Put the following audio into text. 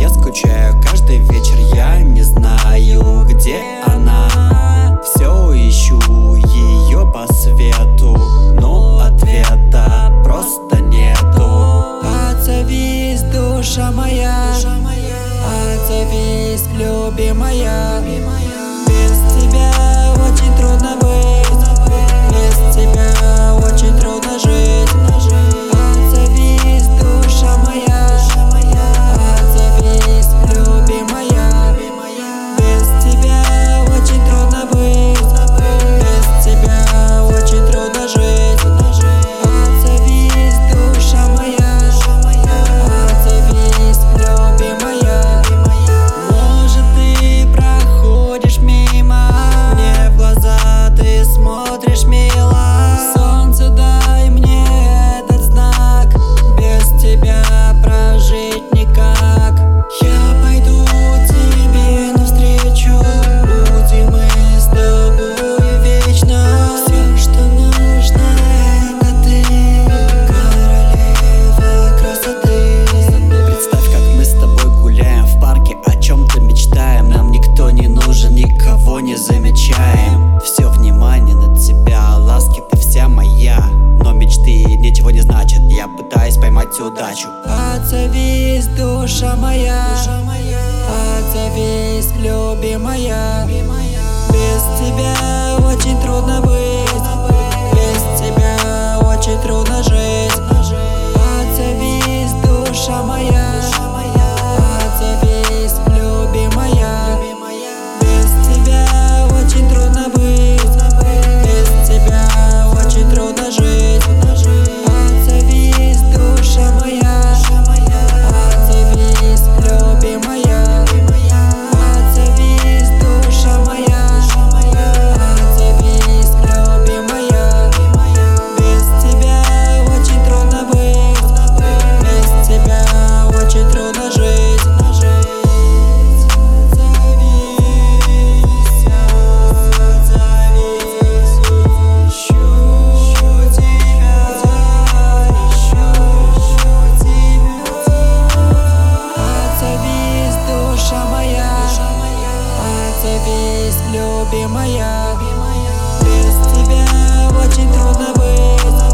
Я скучаю каждый вечер, я не знаю, где она. Все ищу ее по свету, но ответа просто нету. Отзовись, душа моя, отзовись, любимая. покинуть цю дачу. Отзовись, а душа моя, душа моя, а отзовись, любимая. любимая. любимая Без тебя очень трудно быть.